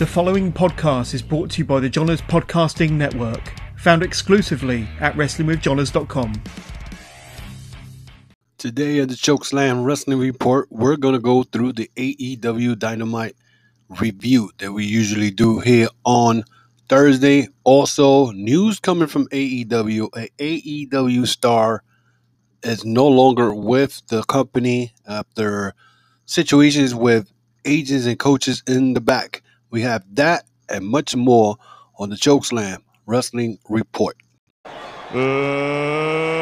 The following podcast is brought to you by the Johners Podcasting Network, found exclusively at WrestlingWithJohners.com. Today at the Chokeslam Wrestling Report, we're going to go through the AEW Dynamite review that we usually do here on Thursday. Also, news coming from AEW. A AEW star is no longer with the company after situations with agents and coaches in the back. We have that and much more on the Chokeslam Wrestling Report. Uh,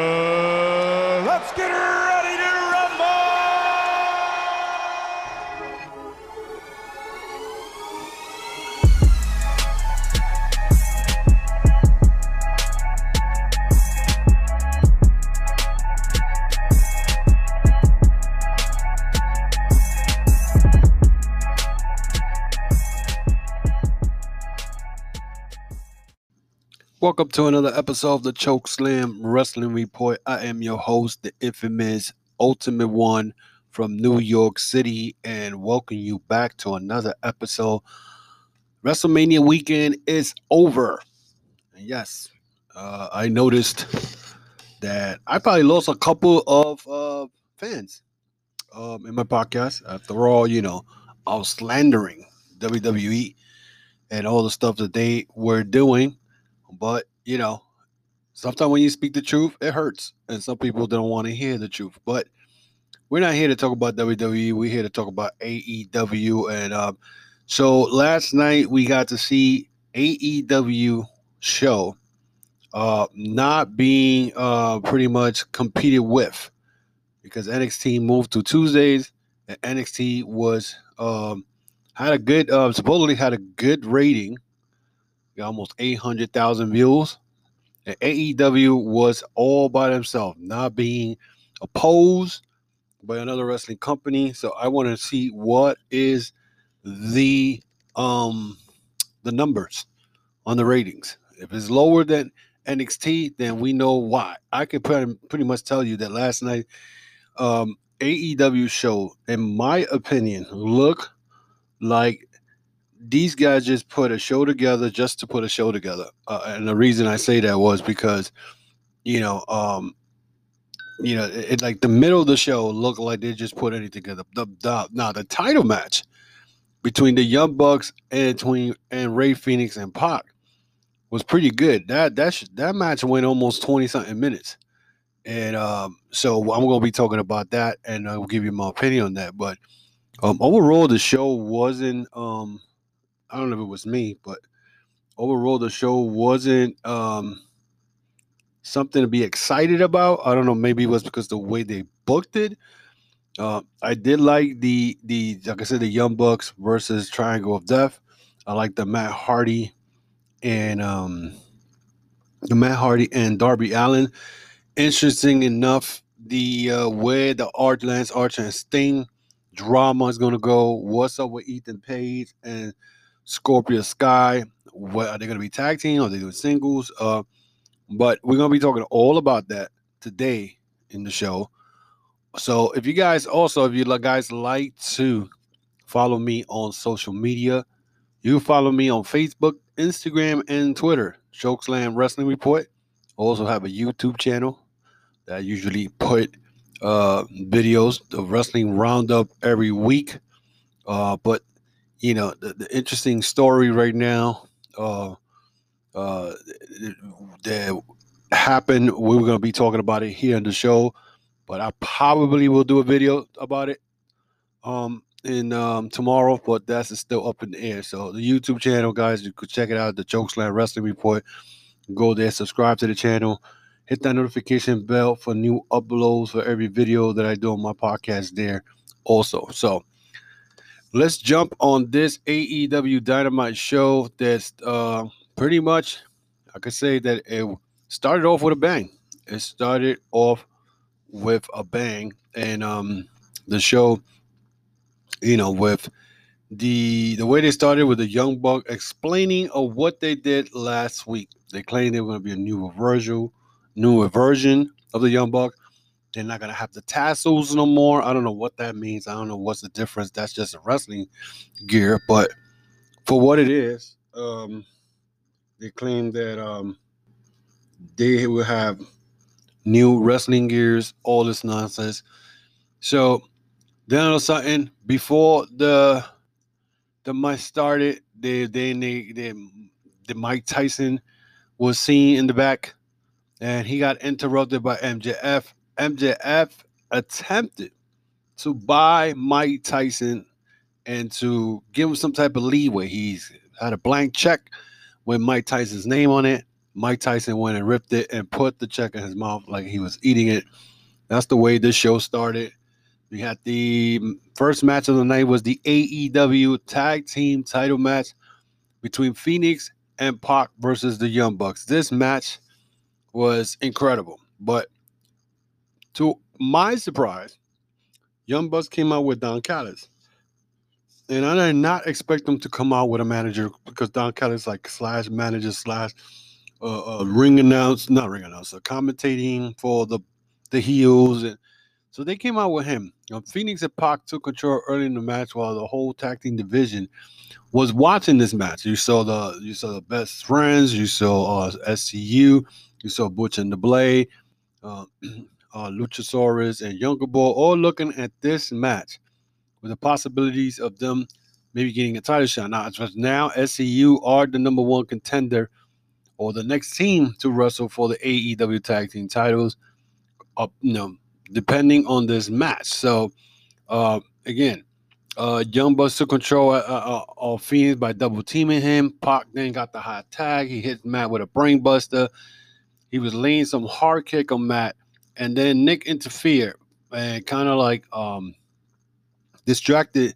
Welcome to another episode of the Choke Slam Wrestling Report. I am your host, the infamous Ultimate One from New York City, and welcome you back to another episode. WrestleMania weekend is over. And yes, uh, I noticed that I probably lost a couple of uh, fans um, in my podcast. After all, you know, I was slandering WWE and all the stuff that they were doing but you know, sometimes when you speak the truth, it hurts, and some people don't want to hear the truth. But we're not here to talk about WWE. We're here to talk about AEW. And um, so last night we got to see AEW show uh, not being uh, pretty much competed with because NXT moved to Tuesdays and NXT was um, had a good uh, supposedly had a good rating almost 800,000 views. And AEW was all by themselves, not being opposed by another wrestling company. So I want to see what is the um the numbers on the ratings. If it's lower than NXT, then we know why. I can pretty, much tell you that last night um AEW show, in my opinion, look like these guys just put a show together just to put a show together. Uh, and the reason I say that was because, you know, um, you know, it, it, like the middle of the show looked like they just put anything together. The, the now the title match between the Young Bucks and between and Rey Fenix and Pac was pretty good. That that sh- that match went almost twenty something minutes, and um, so I'm going to be talking about that, and I'll give you my opinion on that. But um, overall, the show wasn't um, I don't know if it was me, but overall the show wasn't um, something to be excited about. I don't know, maybe it was because the way they booked it. Uh, I did like the the like I said the Young Bucks versus Triangle of Death. I like the Matt Hardy and um, the Matt Hardy and Darby Allin. Interesting enough, the uh, the Art Lance Archer and Sting drama is gonna go. What's up with Ethan Page and Scorpio Sky. What are they going to be tag team? Are they doing singles? Uh, but we're going to be talking all about that today in the show. So if you guys also, if you guys like to follow me on social media, you follow me on Facebook, Instagram, and Twitter. Chokeslam Wrestling Report. also have a YouTube channel that I usually put uh, videos of wrestling roundup every week. Uh, but you know the, the interesting story right now uh uh that happened we were going to be talking about it here in the show but i probably will do a video about it um in um tomorrow but that's still up in the air. So the youtube channel guys you could check it out the chokeslam wrestling report. Go there subscribe to the channel hit that notification bell for new uploads for every video that i do on my podcast there also. So let's jump on this AEW Dynamite show that's uh, pretty much, I could say that it started off with a bang. It started off with a bang, and um, the show, you know, with the the way they started with the Young Buck explaining of what they did last week. They claimed they were going to be a new version, newer version of the Young Buck. They're not gonna have the tassels no more. I don't know what that means. I don't know what's the difference. That's just a wrestling gear. But for what it is. Um, they claim that um, they will have new wrestling gears, all this nonsense. So then all of a sudden, before the the match started, they they they, they the Mike Tyson was seen in the back, and he got interrupted by MJF. MJF attempted to buy Mike Tyson and to give him some type of leeway. He's had a blank check with Mike Tyson's name on it. Mike Tyson went and ripped it and put the check in his mouth like he was eating it. That's the way this show started. We had the first match of the night was the AEW Tag Team Title match between Fenix and Pac versus the Young Bucks. This match was incredible, but to my surprise, Young Bucks came out with Don Callis. And I did not expect them to come out with a manager because Don Callis like slash manager slash uh, uh, ring announce, not ring announcer, commentating for the the heels, and so they came out with him. Fenix and Pac took control early in the match while the whole tag team division was watching this match. You saw the you saw the best friends, you saw uh, SCU, you saw Butch and the Blade, uh, uh, Luchasaurus, and Jungle Boy all looking at this match with the possibilities of them maybe getting a title shot. Now, as now SCU are the number one contender or the next team to wrestle for the AEW tag team titles. Up, you know, depending on this match. So, uh, again, uh, Young Bucks took control uh, uh, of Fenix by double teaming him. Pac then got the hot tag. He hit Matt with a brainbuster. He was laying some hard kick on Matt, and then Nick interfered and kind of like um, distracted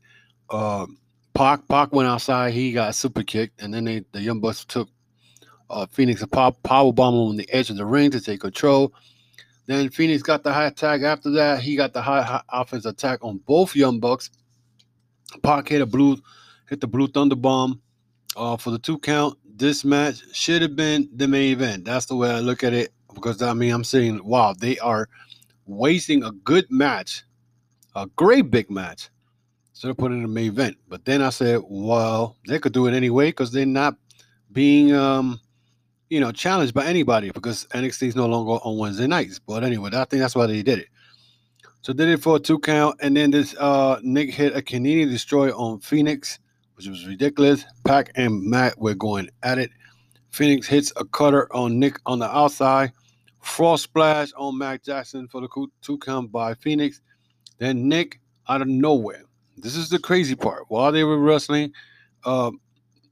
uh, Pac. Pac went outside. He got super kicked, and then they, the Young Bucks took uh, Fenix a power, power bomb on the edge of the ring to take control. Then Fenix got the high attack. After that, he got the high, high offense attack on both Young Bucks. Pac hit a blue, hit the blue thunder bomb uh, for the two count. This match should have been the main event. That's the way I look at it. Because I mean, I'm saying, wow, they are wasting a good match, a great big match, instead of putting in the main event. But then I said, well, they could do it anyway because they're not being um, you know, challenged by anybody because NXT is no longer on Wednesday nights. But anyway, I think that's why they did it. So did it for a two count, and then this uh Nick hit a Canadian destroy on Fenix, which was ridiculous. Pac and Matt were going at it. Fenix hits a cutter on Nick on the outside. Frog splash on Matt Jackson for the two count by Fenix. Then Nick out of nowhere. This is the crazy part. While they were wrestling, uh,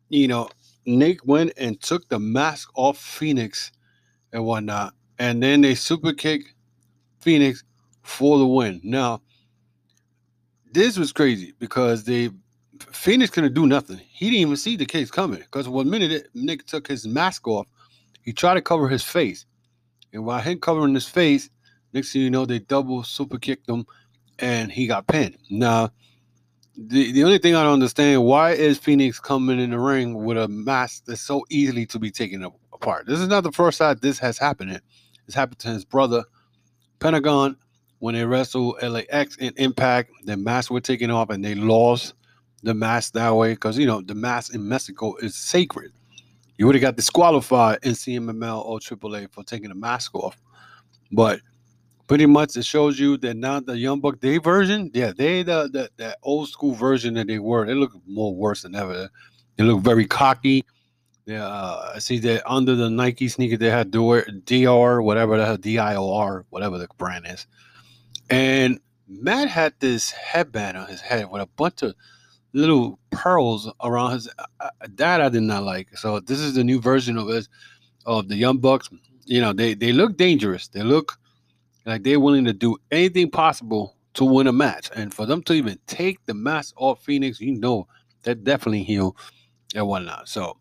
you know, Nick went and took the mask off Fenix and whatnot, and then they super kick Fenix for the win. Now, this was crazy because they Fenix couldn't do nothing. He didn't even see the case coming because one minute Nick took his mask off, he tried to cover his face, and while him covering his face, next thing you know, they double super kicked him, and he got pinned. Now the, the only thing I don't understand why is Fenix coming in the ring with a mask that's so easily to be taken apart. This is not the first time this has happened. This happened to his brother Pentagon when they wrestled LAX in Impact. The masks were taken off and they lost the mask that way because you know the mask in Mexico is sacred. You would have got disqualified in CMLL or AAA for taking the mask off, but pretty much it shows you that now the Young Buck Day version, yeah, they the, the that old school version that they were. They look more worse than ever. They look very cocky. Yeah, uh, I see that under the Nike sneaker they had DR, whatever the hell, D-I-O-R, whatever the brand is. And Matt had this headband on his head with a bunch of little pearls around his. Uh, uh that I did not like. So this is the new version of it, of the Young Bucks. You know, they they look dangerous. They look like they're willing to do anything possible to win a match. And for them to even take the mask off Fenix, you know they're definitely heel and whatnot. So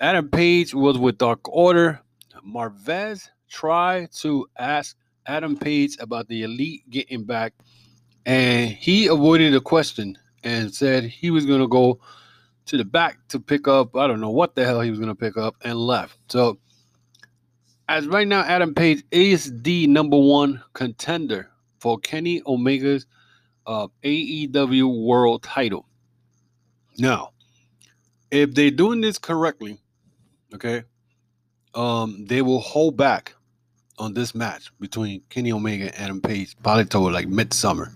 Adam Page was with Dark Order. Marvez tried to ask Adam Page about the elite getting back, and he avoided the question and said he was going to go to the back to pick up, I don't know what the hell he was going to pick up, and left. So as right now, Adam Page is the number one contender for Kenny Omega's uh, AEW World Title. Now, if they're doing this correctly, okay, um, they will hold back on this match between Kenny Omega and Adam Page, probably toward like midsummer.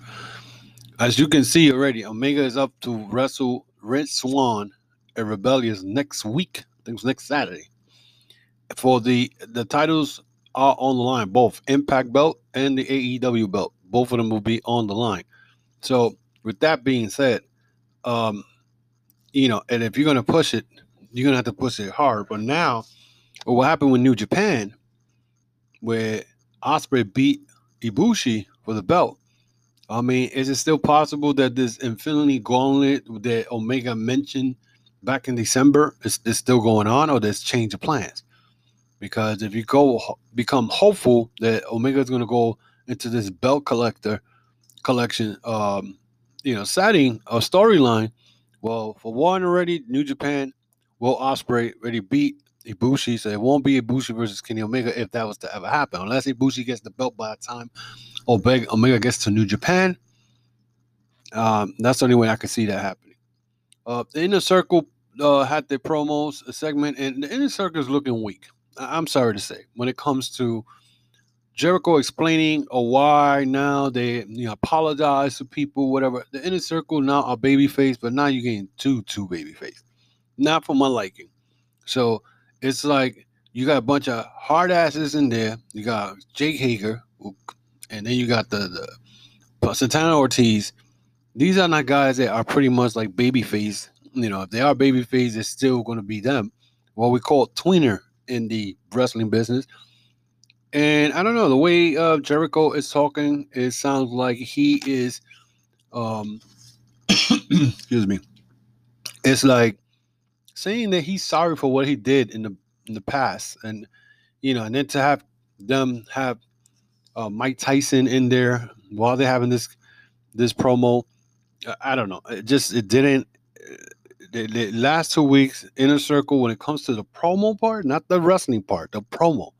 As you can see already, Omega is up to wrestle Rich Swann and Rebellious next week. I think it's next Saturday. For the the titles are on the line, both Impact belt and the AEW belt. Both of them will be on the line. So, with that being said, um, you know, and if you're gonna push it, you're gonna have to push it hard. But now, what happened with New Japan, where Ospreay beat Ibushi for the belt? I mean, is it still possible that this Infinity Gauntlet that Omega mentioned back in December is, is still going on, or there's change of plans? Because if you go become hopeful that Omega is going to go into this belt collector collection, um, you know, setting a storyline. Well, for one already, New Japan will Ospreay already beat Ibushi, so it won't be Ibushi versus Kenny Omega if that was to ever happen, unless Ibushi gets the belt by the time Omega gets to New Japan. Um, that's the only way I can see that happening. Uh, the inner circle uh, had their promos a segment, and the inner circle is looking weak. I'm sorry to say, when it comes to Jericho explaining or why now they you know apologize to people, whatever. The inner circle now are babyface, but now you're getting two two babyface. Not for my liking. So it's like you got a bunch of hard asses in there. You got Jake Hager, and then you got the the Santana Ortiz. These are not guys that are pretty much like babyface. You know, if they are babyface, it's still going to be them. What we call tweener in the wrestling business. And I don't know the way uh, Jericho is talking. It sounds like he is, um, excuse me. It's like saying that he's sorry for what he did in the in the past, and you know, and then to have them have uh, Mike Tyson in there while they're having this this promo. I don't know. It just it didn't. Uh, the, the last two weeks, inner circle, when it comes to the promo part, not the wrestling part, the promo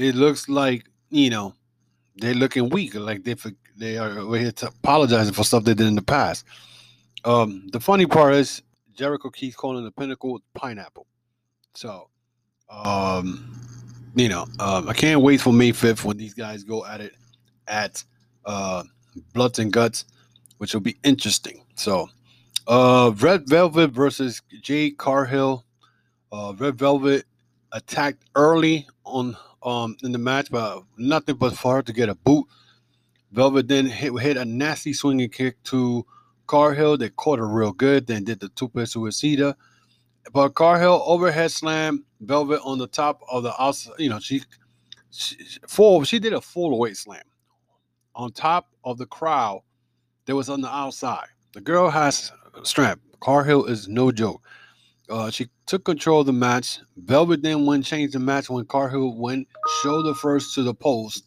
it looks like you know they're looking weak, like they they are we're here to apologizing for stuff they did in the past. Um, the funny part is Jericho keeps calling the pinnacle pineapple. So, um, you know, um, I can't wait for May fifth when these guys go at it at uh, Bloods and Guts, which will be interesting. So, uh, Red Velvet versus Jade Cargill. Uh, Red Velvet attacked early on um in the match, but nothing but for her to get a boot. Velvet then hit, hit a nasty swinging kick to Cargill. They caught her real good, then did the tope suicida. But Cargill overhead slam Velvet on the top of the outside. You know, she, she full. She did a full weight slam on top of the crowd that was on the outside. The girl has strength. Cargill is no joke. Uh, she took control of the match. Velvet then went changed the match when Cargill went shoulder first to the post,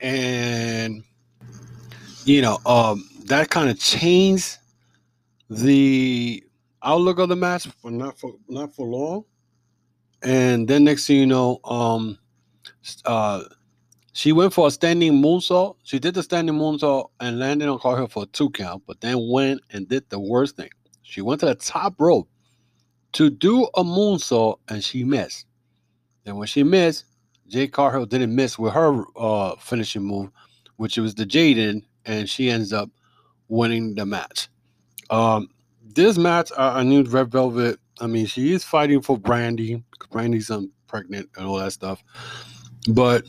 and you know um, that kind of changed the outlook of the match, but not for not for long. And then next thing you know, um, uh, she went for a standing moonsault. She did the standing moonsault and landed on Cargill for a two count, but then went and did the worst thing. She went to the top rope to do a moonsault and she missed. And when she missed, Jade Cargill didn't miss with her uh, finishing move, which was the Jaden, and she ends up winning the match. Um, this match, I, knew Red Velvet. I mean, she is fighting for Brandi. Brandi's um, pregnant and all that stuff. But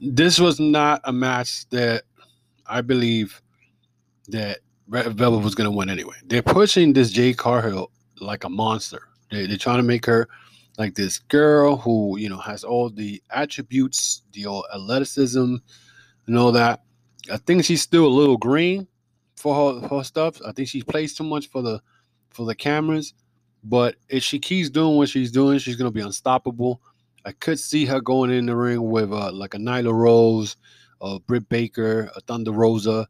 this was not a match that I believe that Red Velvet was going to win anyway. They're pushing this Jade Cargill like a monster. They, they're trying to make her like this girl who you know has all the attributes, the athleticism, and all that. I think she's still a little green for her, her stuff. I think she plays too much for the for the cameras. But if she keeps doing what she's doing, she's gonna be unstoppable. I could see her going in the ring with uh, like a Nyla Rose, a Britt Baker, a Thunder Rosa.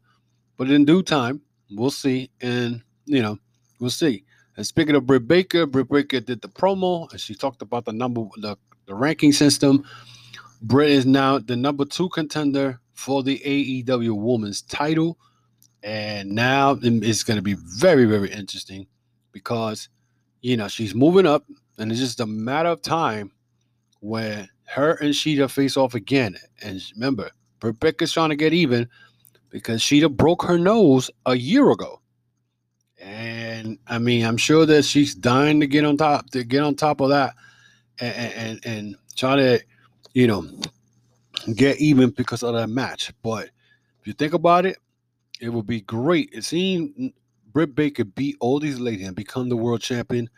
But in due time, we'll see. And you know, we'll see. And speaking of Britt Baker, Britt Baker did the promo and she talked about the number the, the ranking system. Britt is now the number two contender for the AEW Women's title. And now it's going to be very, very interesting because you know, she's moving up, and it's just a matter of time when her and Shida face off again. And remember, Rebecca's trying to get even because Shida broke her nose a year ago. And I mean, I'm sure that she's dying to get on top to get on top of that and and, and try to, you know, get even because of that match. But if you think about it, it would be great. Seeing Britt Baker beat all these ladies and become the world champion.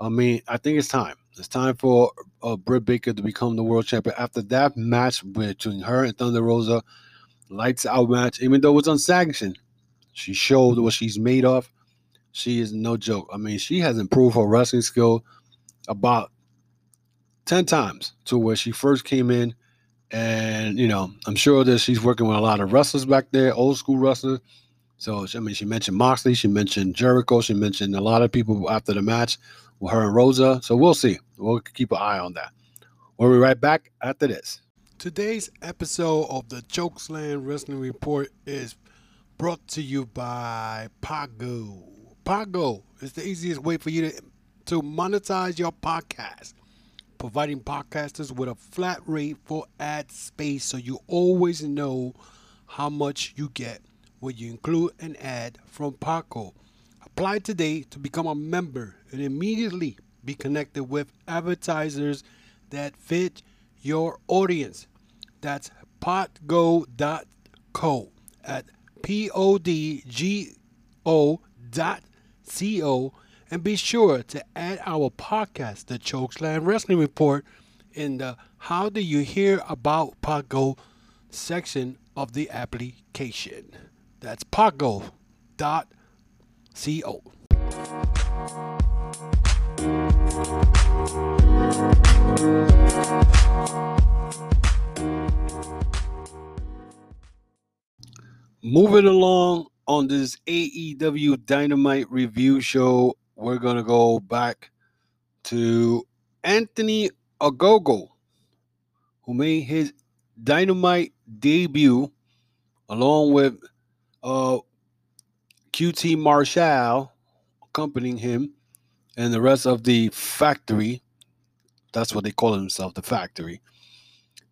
I mean, I think it's time. It's time for uh, Britt Baker to become the world champion after that match between her and Thunder Rosa. Lights out match, even though it's unsanctioned. She showed what she's made of. She is no joke. I mean, she has improved her wrestling skill about 10 times to where she first came in. And, you know, I'm sure that she's working with a lot of wrestlers back there, old school wrestlers. So, I mean, she mentioned Moxley, she mentioned Jericho, she mentioned a lot of people after the match with her and Rosa. So we'll see. We'll keep an eye on that. We'll be right back after this. Today's episode of the Chokeslam Wrestling Report is brought to you by Podgo. Podgo is the easiest way for you to, to monetize your podcast, providing podcasters with a flat rate for ad space so you always know how much you get when you include an ad from Podgo. Apply today to become a member and immediately be connected with advertisers that fit your audience. That's podgo.co at P-O-D-G-O dot C-O and be sure to add our podcast, the Chokeslam Wrestling Report, in the How Do You Hear About Podgo section of the application. That's podgo.co. Moving along on this AEW Dynamite review show, we're going to go back to Anthony Ogogo, who made his Dynamite debut along with uh, QT Marshall accompanying him and the rest of the factory. That's what they call themselves, the factory.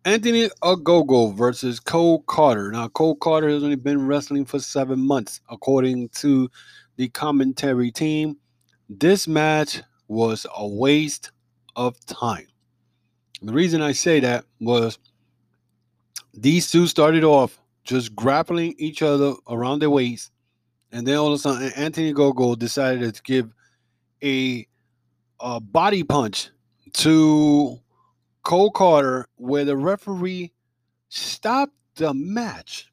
Anthony Ogogo versus Cole Carter. Now, Cole Carter has only been wrestling for seven months, according to the commentary team. This match was a waste of time. The reason I say that was these two started off just grappling each other around their waist, and then all of a sudden, Anthony Ogogo decided to give a, a body punch to Cole Carter where the referee stopped the match.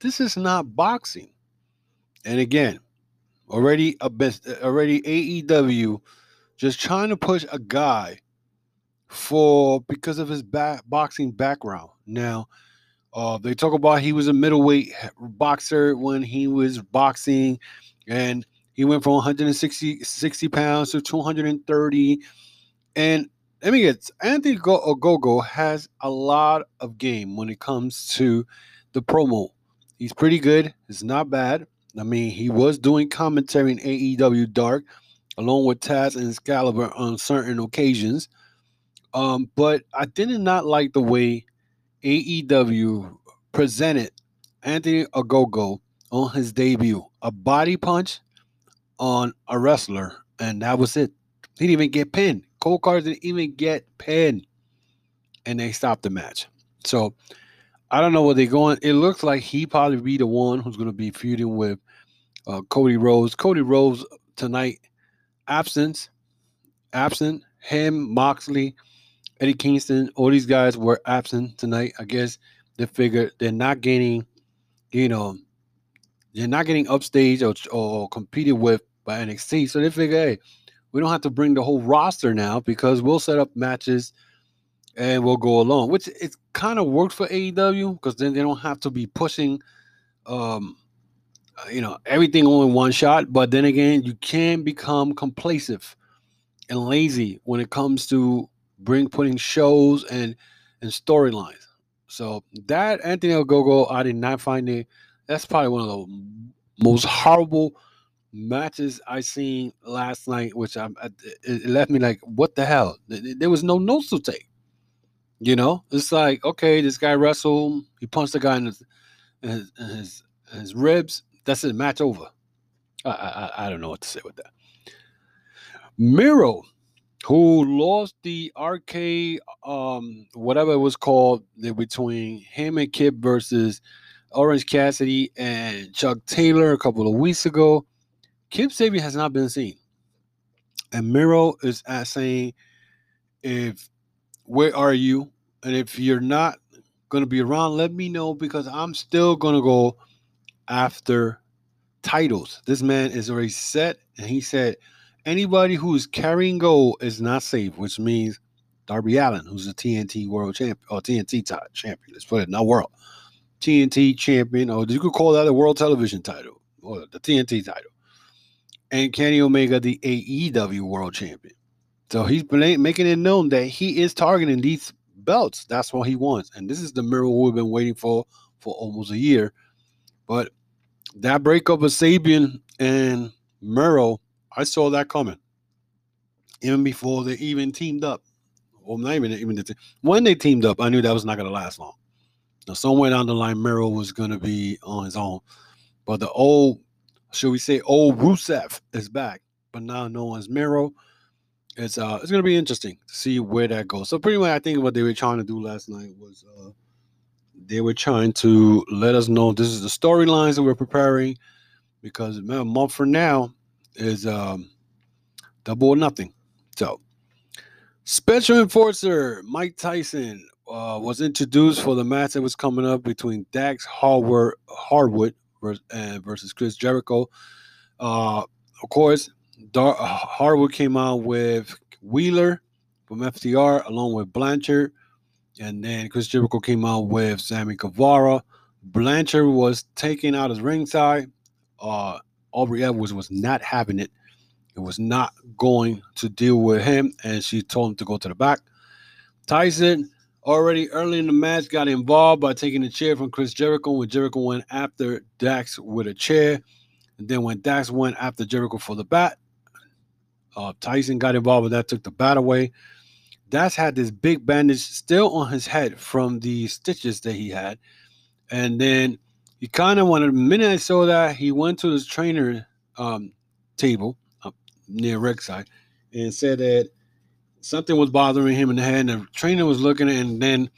This is not boxing. And again, already a best, already AEW just trying to push a guy for because of his back, boxing background. Now, uh, they talk about he was a middleweight boxer when he was boxing, and he went from 160 60 pounds to 230. And let me get Anthony Ogogo has a lot of game when it comes to the promo. He's pretty good. It's not bad. I mean, he was doing commentary in AEW Dark along with Taz and Excalibur on certain occasions. Um, but I did not like the way AEW presented Anthony Ogogo on his debut. A body punch on a wrestler, and that was it. He didn't even get pinned. Cole Carter didn't even get pinned, and they stopped the match. So I don't know what they're going. It looks like he probably be the one who's going to be feuding with uh, Cody Rhodes. Cody Rhodes tonight, absence, absent. Him, Moxley, Eddie Kingston, all these guys were absent tonight. I guess they figured they're not getting, you know, they're not getting upstage or, or competed with by NXT. So they figure, hey, we don't have to bring the whole roster now because we'll set up matches and we'll go along, which it kind of worked for AEW because then they don't have to be pushing, um, uh, you know, everything on in one shot. But then again, you can become complacent and lazy when it comes to bring putting shows and and storylines. So that Anthony Ogogo, I did not find it. That's probably one of the most horrible matches I seen last night, which I, I it left me like, what the hell? There was no notes to take. You know, it's like okay, this guy wrestled, he punched the guy in his in his, in his, ribs. That's it, match over. I, I I don't know what to say with that. Miro, who lost the arcade, um, whatever it was called, between him and Kip versus Orange Cassidy and Chuck Taylor a couple of weeks ago. Kip Sabian has not been seen. And Miro is saying, if where are you? And if you're not going to be around, let me know because I'm still going to go after titles. This man is already set, and he said anybody who's carrying gold is not safe, which means Darby Allin, who's a TNT World Champion or TNT champion. Let's put it not world TNT champion, or you could call that a World Television title or the TNT title and Kenny Omega, the AEW World Champion. So he's making it known that he is targeting these belts. That's what he wants. And this is the miracle we've been waiting for for almost a year. But that breakup of Sabian and Miro, I saw that coming. Even before they even teamed up. Well, not even, even the, when they teamed up, I knew that was not going to last long. Now, somewhere down the line, Miro was going to be on his own. But the old should we say old Rusev is back, but now known as Miro. It's uh it's gonna be interesting to see where that goes. So pretty much I think what they were trying to do last night was uh they were trying to let us know this is the storylines that we're preparing because a month from now is um double or nothing. So special enforcer Mike Tyson uh, was introduced for the match that was coming up between Dax Harwood, Harwood versus Chris Jericho. Uh, of course, Dar- Harwood came out with Wheeler from FTR along with Blanchard, and then Chris Jericho came out with Sammy Guevara. Blanchard was taken out as ringside. Uh, Aubrey Edwards was not having it. It was not going to deal with him, and she told him to go to the back. Tyson already early in the match got involved by taking a chair from Chris Jericho when Jericho went after Dax with a chair. And then when Dax went after Jericho for the bat, uh, Tyson got involved with that, took the bat away. Dax had this big bandage still on his head from the stitches that he had. And then he kind of wanted, the minute I saw that, he went to his trainer um, table up near Ringside and said that something was bothering him in the head, and the trainer was looking and then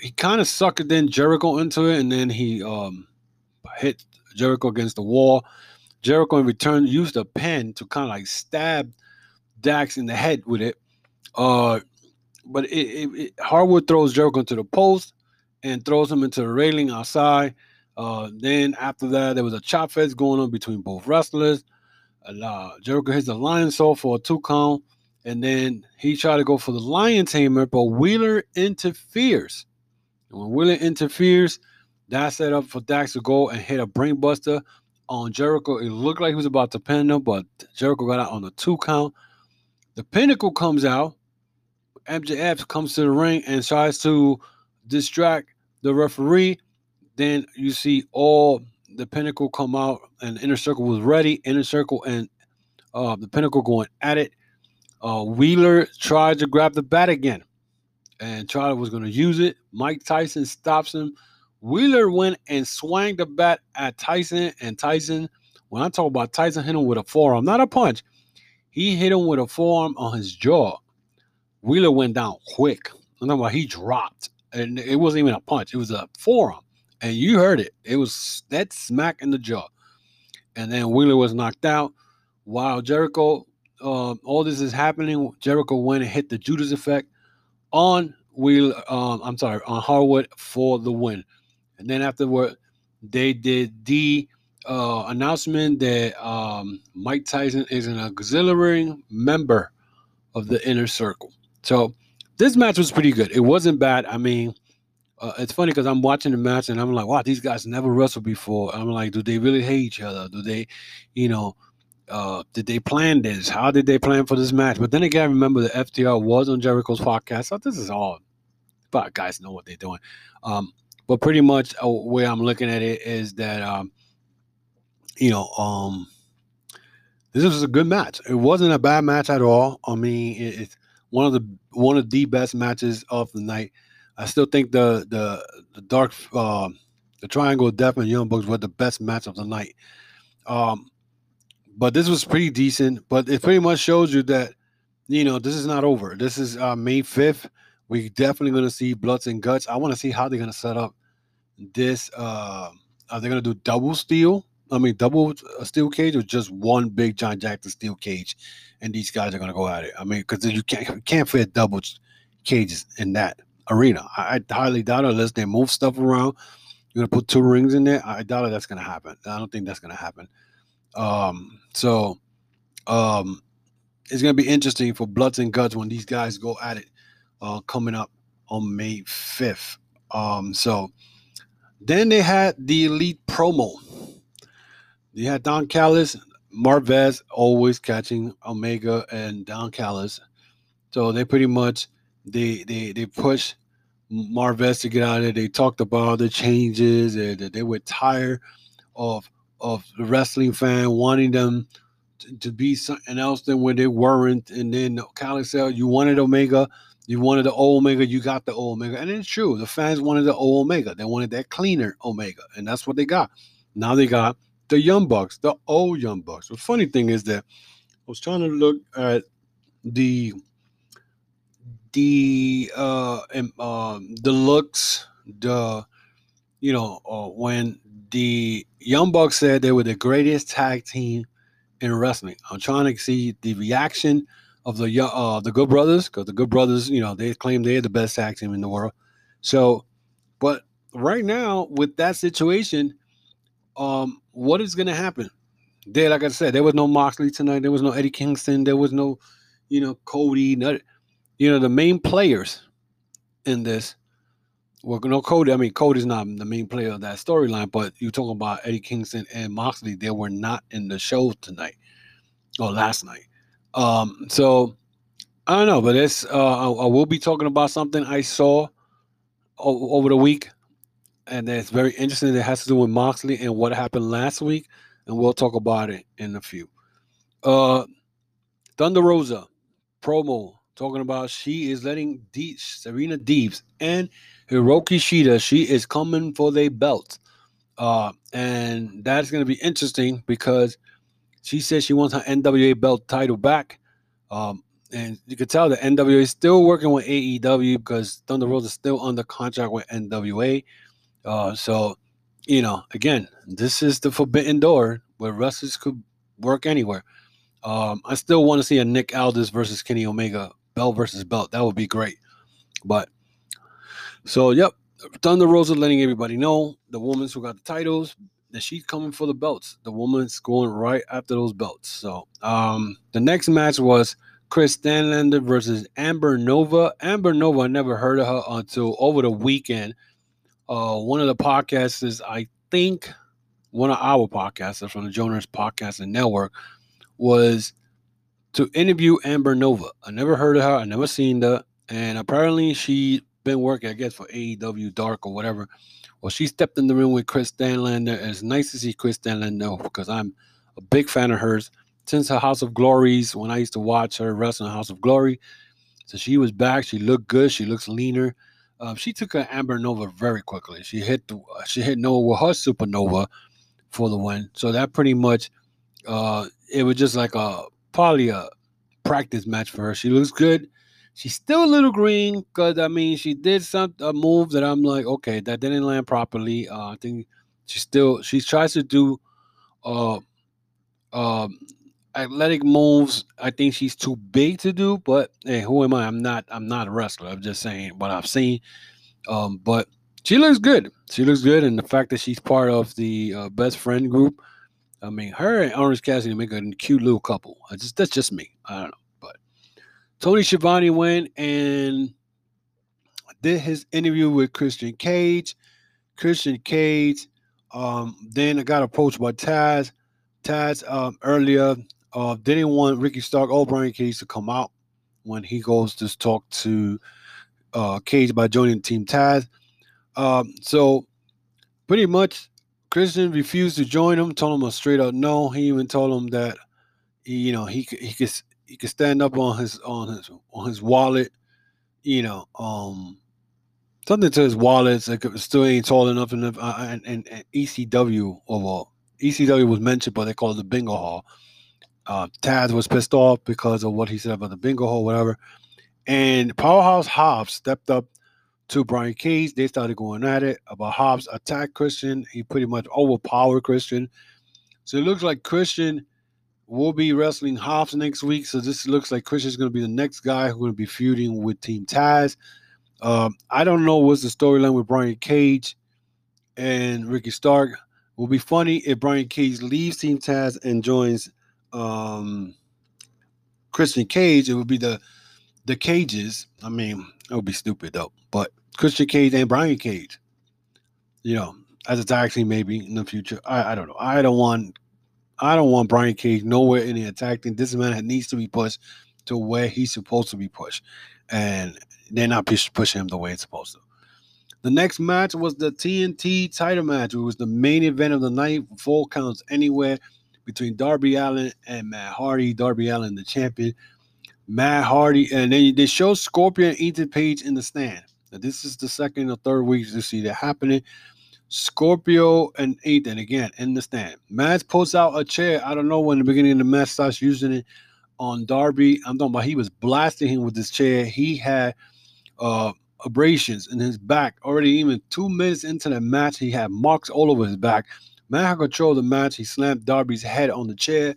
he kind of suckered then Jericho into it, and then he um, hit Jericho against the wall. Jericho in return used a pen to kind of like stab Dax in the head with it. Uh, but it, it, it, Harwood throws Jericho into the post and throws him into the railing outside. Uh, then after that, there was a chop fest going on between both wrestlers. Uh, Jericho hits the Lionsault for a two count. And then he tried to go for the lion tamer, but Wheeler interferes. And when Wheeler interferes, that set up for Dax to go and hit a brainbuster on Jericho. It looked like he was about to pin him, but Jericho got out on the two count. The pinnacle comes out. MJF comes to the ring and tries to distract the referee. Then you see all the pinnacle come out, and inner circle was ready. Inner circle and uh, the pinnacle going at it. Uh, Wheeler tried to grab the bat again, and Charlie was going to use it. Mike Tyson stops him. Wheeler went and swung the bat at Tyson, and Tyson, when I talk about Tyson, hit him with a forearm, not a punch. He hit him with a forearm on his jaw. Wheeler went down quick. I'm talking about he dropped, and it wasn't even a punch; it was a forearm, and you heard it. It was that smack in the jaw, and then Wheeler was knocked out. While Jericho um, all this is happening, Jericho went and hit the Judas effect on Wheel. Um, I'm sorry, on Harwood for the win. And then afterward, they did the uh, announcement that um, Mike Tyson is an auxiliary member of the inner circle. So this match was pretty good. It wasn't bad. I mean, uh, it's funny because I'm watching the match and I'm like, wow, these guys never wrestled before. I'm like, do they really hate each other? Do they, you know, uh, did they plan this? How did they plan for this match? But then again, remember the FTR was on Jericho's podcast. So this is all, but guys know what they're doing. Um, but pretty much uh, where I'm looking at it is that, um, you know, um, this was a good match. It wasn't a bad match at all. I mean, it, it's one of the one of the best matches of the night. I still think the the the dark uh, the Triangle of Death and Young Bucks were the best match of the night. Um, but this was pretty decent. But it pretty much shows you that you know this is not over. This is uh, May fifth. We're definitely going to see Bloods and Guts. I want to see how they're going to set up this. Uh, are they to do double steel? I mean, double uh, steel cage or just one big John Jackson steel cage, and these guys are to go at it. I mean, because you can't can't fit double cages in that arena. I, I highly doubt it unless they move stuff around. You're gonna put two rings in there. I doubt it. That's gonna happen. I don't think that's gonna happen. Um, so, um, it's gonna be interesting for Bloods and Guts when these guys go at it, uh, coming up on May 5th. Um, so then they had the elite promo. They had Don Callis, Marvez always catching Omega and Don Callis. So they pretty much they they they push Marvez to get out of there. They talked about the changes that they were tired of of the wrestling fan wanting them to, to be something else than when they weren't. And then Callis said, "You wanted Omega." You wanted the old Omega, you got the old Omega. And it's true. The fans wanted the old Omega. They wanted that cleaner Omega. And that's what they got. Now they got the Young Bucks, the old Young Bucks. The funny thing is that I was trying to look at the the uh, uh the looks, the you know, uh, when the Young Bucks said they were the greatest tag team in wrestling. I'm trying to see the reaction of the uh the Good Brothers because the Good Brothers, you know, they claim they're the best tag team in the world. So, but right now with that situation, um, what is going to happen? There, like I said, there was no Moxley tonight. There was no Eddie Kingston. There was no, you know, Cody. Not, you know, the main players in this. Well, no Cody. I mean, Cody's not the main player of that storyline, but you're talking about Eddie Kingston and Moxley. They were not in the show tonight or last night. Um, so I don't know, but it's uh, I, I will be talking about something I saw o- over the week, and it's very interesting. It has to do with Moxley and what happened last week, and we'll talk about it in a few. Uh, Thunder Rosa promo talking about she is letting De- Serena Deebs and Hikaru Shida. She is coming for their belt, uh, and that's going to be interesting because she says she wants her NWA belt title back. Um, and you can tell the NWA is still working with AEW because Thunder Rosa is still under contract with NWA. Uh, so, you know, again, this is the forbidden door where wrestlers could work anywhere. Um, I still want to see a Nick Aldis versus Kenny Omega belt versus belt. That would be great. But so, yep, Thunder Rosa letting everybody know the women who got the titles that she's coming for the belts. The woman's going right after those belts. So um the next match was Kris Statlander versus Amber Nova. Amber Nova, I never heard of her until over the weekend. Uh one of the podcasters, I think one of our podcasters from the Jonas Podcasting Network was to interview Amber Nova. I never heard of her, I never seen her, and apparently she been working, I guess, for AEW Dark or whatever well, she stepped in the ring with Kris Statlander. It's nice to see Kris Statlander because I'm a big fan of hers since her House of Glories when I used to watch her wrestle House of Glory. So she was back. She looked good. She looks leaner. Um, she took her Amber Nova very quickly. She hit the she hit Nova with her Supernova for the win. So that pretty much uh, it was just like a probably a practice match for her. She looks good. She's still a little green because I mean she did some a move that I'm like, okay, that didn't land properly. Uh, I think she still she tries to do uh uh athletic moves. I think she's too big to do, but hey, who am I? I'm not I'm not a wrestler. I'm just saying what I've seen. Um, but she looks good. She looks good, and the fact that she's part of the uh, best friend group. I mean, her and Orange Cassidy make a cute little couple. I just that's just me. I don't know. Tony Schiavone went and did his interview with Christian Cage. Christian Cage um, then got approached by Taz. Taz um, earlier uh, didn't want Ricky Stark or Brian Cage to come out when he goes to talk to uh, Cage by joining Team Taz. Um, so pretty much Christian refused to join him, told him a straight up no. He even told him that you know, he he could he could stand up on his on his on his wallet, you know, um, something to his wallet. Like still ain't tall enough, enough uh, and, and, and ECW overall. ECW was mentioned, but they called it the bingo hall. Uh, Taz was pissed off because of what he said about the bingo hall, whatever. And Powerhouse Hobbs stepped up to Brian Cage. They started going at it about Hobbs attacked Christian. He pretty much overpowered Christian. So it looks like Christian will be wrestling Hobbs next week. So this looks like Christian's going to be the next guy who's going to be feuding with Team Taz. Um, I don't know what's the storyline with Brian Cage and Ricky Stark. Will be funny if Brian Cage leaves Team Taz and joins um, Christian Cage. It would be the the Cages. I mean, it would be stupid though. But Christian Cage and Brian Cage, you know, as a tag team maybe in the future. I, I don't know. I don't want I don't want Brian Cage nowhere in the attack team. This man needs to be pushed to where he's supposed to be pushed, and they're not push, pushing him the way it's supposed to. The next match was the TNT title match. It was the main event of the night, falls counts anywhere between Darby Allin and Matt Hardy. Darby Allin, the champion. Matt Hardy, and then they show Scorpio and Ethan Page in the stand. Now, this is the second or third week to see that happening. Scorpio and Ethan again in the stand. Matt pulls out a chair. I don't know when the beginning of the match starts using it on Darby. I'm talking about he was blasting him with this chair. He had uh abrasions in his back already. Even two minutes into the match, he had marks all over his back. Matt had control the match. He slammed Darby's head on the chair.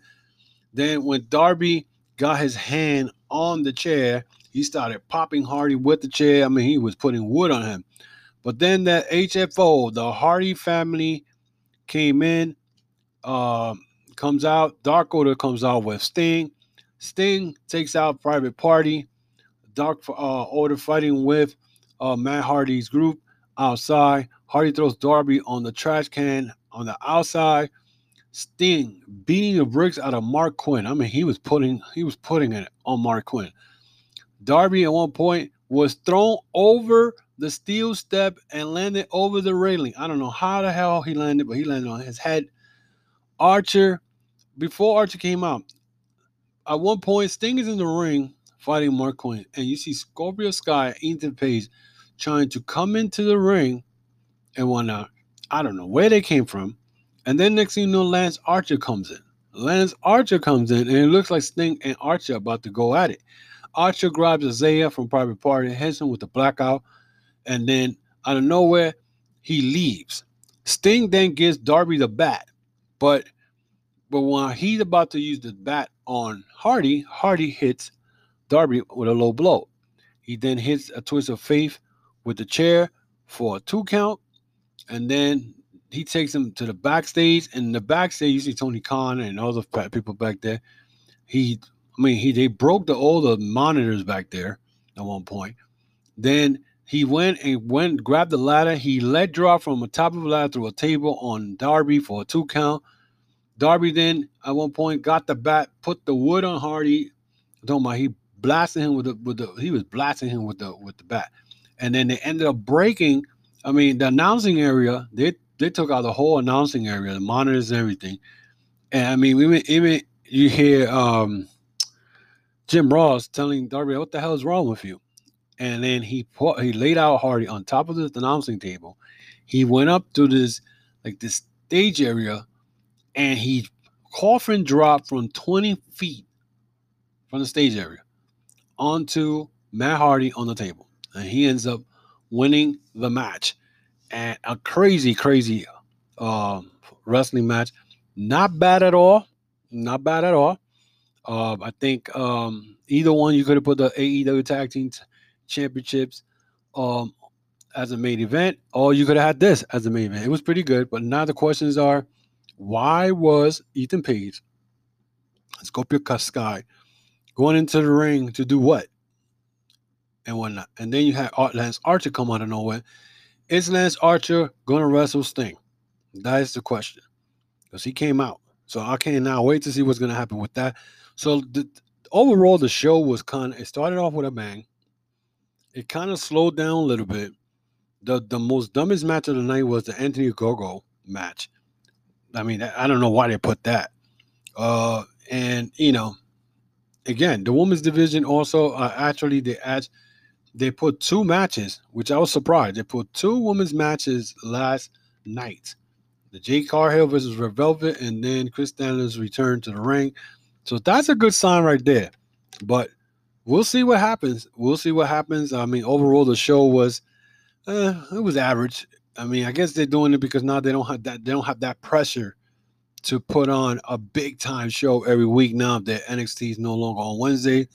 Then when Darby got his hand on the chair, he started popping Hardy with the chair. I mean, he was putting wood on him. But then that HFO, the Hardy family came in, uh, comes out. Dark Order comes out with Sting. Sting takes out Private Party. Dark uh, Order fighting with uh, Matt Hardy's group outside. Hardy throws Darby on the trash can on the outside. Sting beating the bricks out of Marq Quen. I mean, he was putting he was putting it on Marq Quen. Darby at one point was thrown over the steel step and landed over the railing. I don't know how the hell he landed, but he landed on his head. Archer, before Archer came out, at one point, Sting is in the ring fighting Marq Quen, and you see Scorpio Sky, Ethan Page, trying to come into the ring and whatnot. I don't know where they came from. And then next thing you know, Lance Archer comes in. Lance Archer comes in, and it looks like Sting and Archer about to go at it. Archer grabs Isaiah from Private Party, and hits him with the blackout and then out of nowhere, he leaves. Sting then gives Darby the bat, but but when he's about to use the bat on Hardy, Hardy hits Darby with a low blow. He then hits a Twist of Fate with the chair for a two count, and then he takes him to the backstage. And the backstage, you see Tony Khan and the people back there. He, I mean, he they broke the all the monitors back there at one point. Then he went and went, grabbed the ladder. He let drop from the top of the ladder through a table on Darby for a two count. Darby then at one point got the bat, put the wood on Hardy. Don't mind, he blasted him with the with the he was blasting him with the with the bat. And then they ended up breaking. I mean, the announcing area, they they took out the whole announcing area, the monitors and everything. And I mean, even even you hear um Jim Ross telling Darby, what the hell is wrong with you? And then he put he laid out Hardy on top of the announcing table. He went up to this like this stage area, and he coffin dropped from 20 feet from the stage area onto Matt Hardy on the table, and he ends up winning the match. And a crazy, crazy uh, wrestling match. Not bad at all. Not bad at all. Uh, I think um, either one you could have put the AEW tag team championships um, as a main event, or you could have had this as a main event. It was pretty good, but now the questions are why was Ethan Page, Scorpio Sky, going into the ring to do what? And whatnot. And then you had Lance Archer come out of nowhere. Is Lance Archer going to wrestle Sting? That is the question. Because he came out. So I can't now wait to see what's going to happen with that. So the, overall, the show was kind of, it started off with a bang it kind of slowed down a little bit. The the most dumbest match of the night was the Anthony Ogogo match. I mean, I don't know why they put that. Uh, and you know, again, the women's division also uh, actually they add they put two matches, which I was surprised. They put two women's matches last night. The Jade Cargill versus Red Velvet, and then Chris Daniels returned to the ring. So that's a good sign right there. But we'll see what happens. We'll see what happens. I mean, overall, the show was uh, it was average. I mean, I guess they're doing it because now they don't have that they don't have that pressure to put on a big time show every week now that NXT is no longer on Wednesday.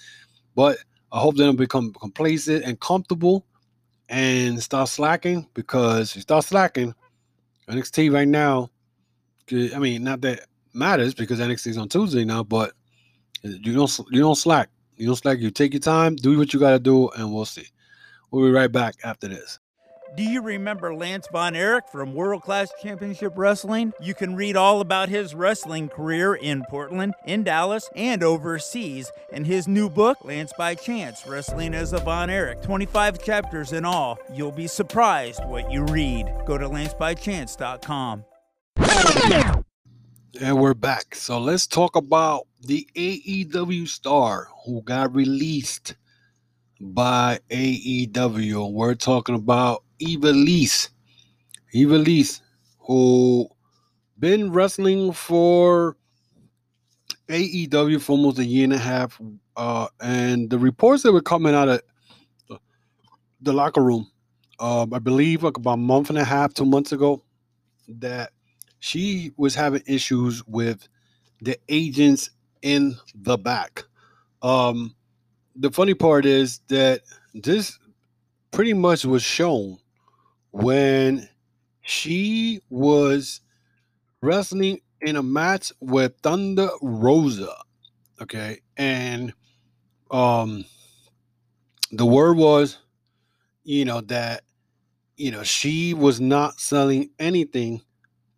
But I hope they don't become complacent and comfortable and start slacking because if you start slacking, NXT right now, I mean, not that matters because NXT is on Tuesday now, but you don't you don't slack. You don't. You take your time, do what you got to do, and we'll see. We'll be right back after this. Do you remember Lance Von Erich from World Class Championship Wrestling? You can read all about his wrestling career in Portland, in Dallas, and overseas in his new book, Lance by Chance Wrestling as a Von Erich. 25 chapters in all. You'll be surprised what you read. Go to lancebychance.com. And we're back. So let's talk about the AEW star who got released by AEW. We're talking about Ivelisse. Ivelisse, who been wrestling for AEW for almost a year and a half. Uh, and the reports that were coming out of the, locker room, um, I believe like about a month and a half, two months ago, that she was having issues with the agents in the back. Um, the funny part is that this pretty much was shown when she was wrestling in a match with Thunder Rosa. Okay. And um the word was, you know, that you know, she was not selling anything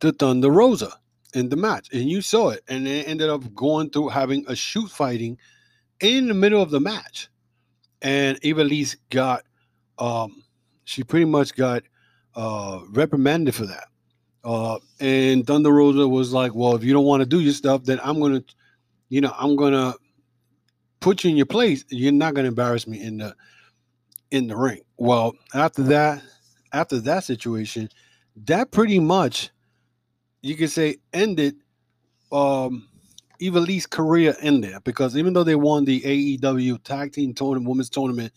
to Thunder Rosa in the match. And you saw it. And it ended up going through having a shoot fighting in the middle of the match. And Ivelisse got um she pretty much got uh reprimanded for that. Uh and Thunder Rosa was like, Well, if you don't want to do your stuff, then I'm gonna, you know, I'm gonna put you in your place. You're not gonna embarrass me in the in the ring. Well, after that, after that situation, that pretty much you could say ended um Ivelisse career in there because even though they won the AEW tag team tournament, women's tournament,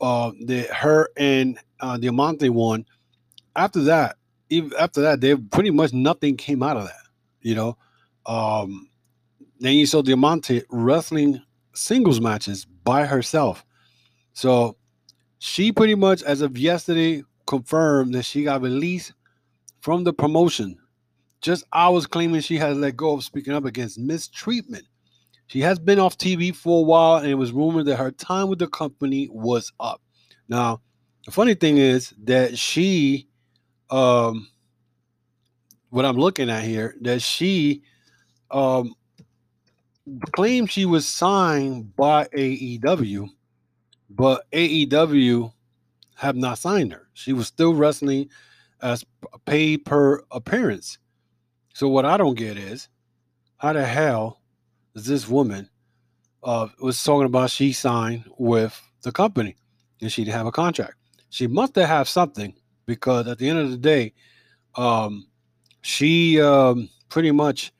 uh, the her and uh, Diamante won. After that, even after that, they pretty much nothing came out of that. You know, um, then you saw Diamante wrestling singles matches by herself. So she pretty much, as of yesterday, confirmed that she got released from the promotion just hours claiming she has let go of speaking up against mistreatment. She has been off TV for a while, and it was rumored that her time with the company was up. Now, the funny thing is that she, um, what I'm looking at here, that she um, claimed she was signed by AEW, but AEW have not signed her. She was still wrestling as paid per appearance. So what I don't get is how the hell is this woman uh, was talking about she signed with the company and she didn't have a contract. She must have had something because at the end of the day, um, she um, pretty much,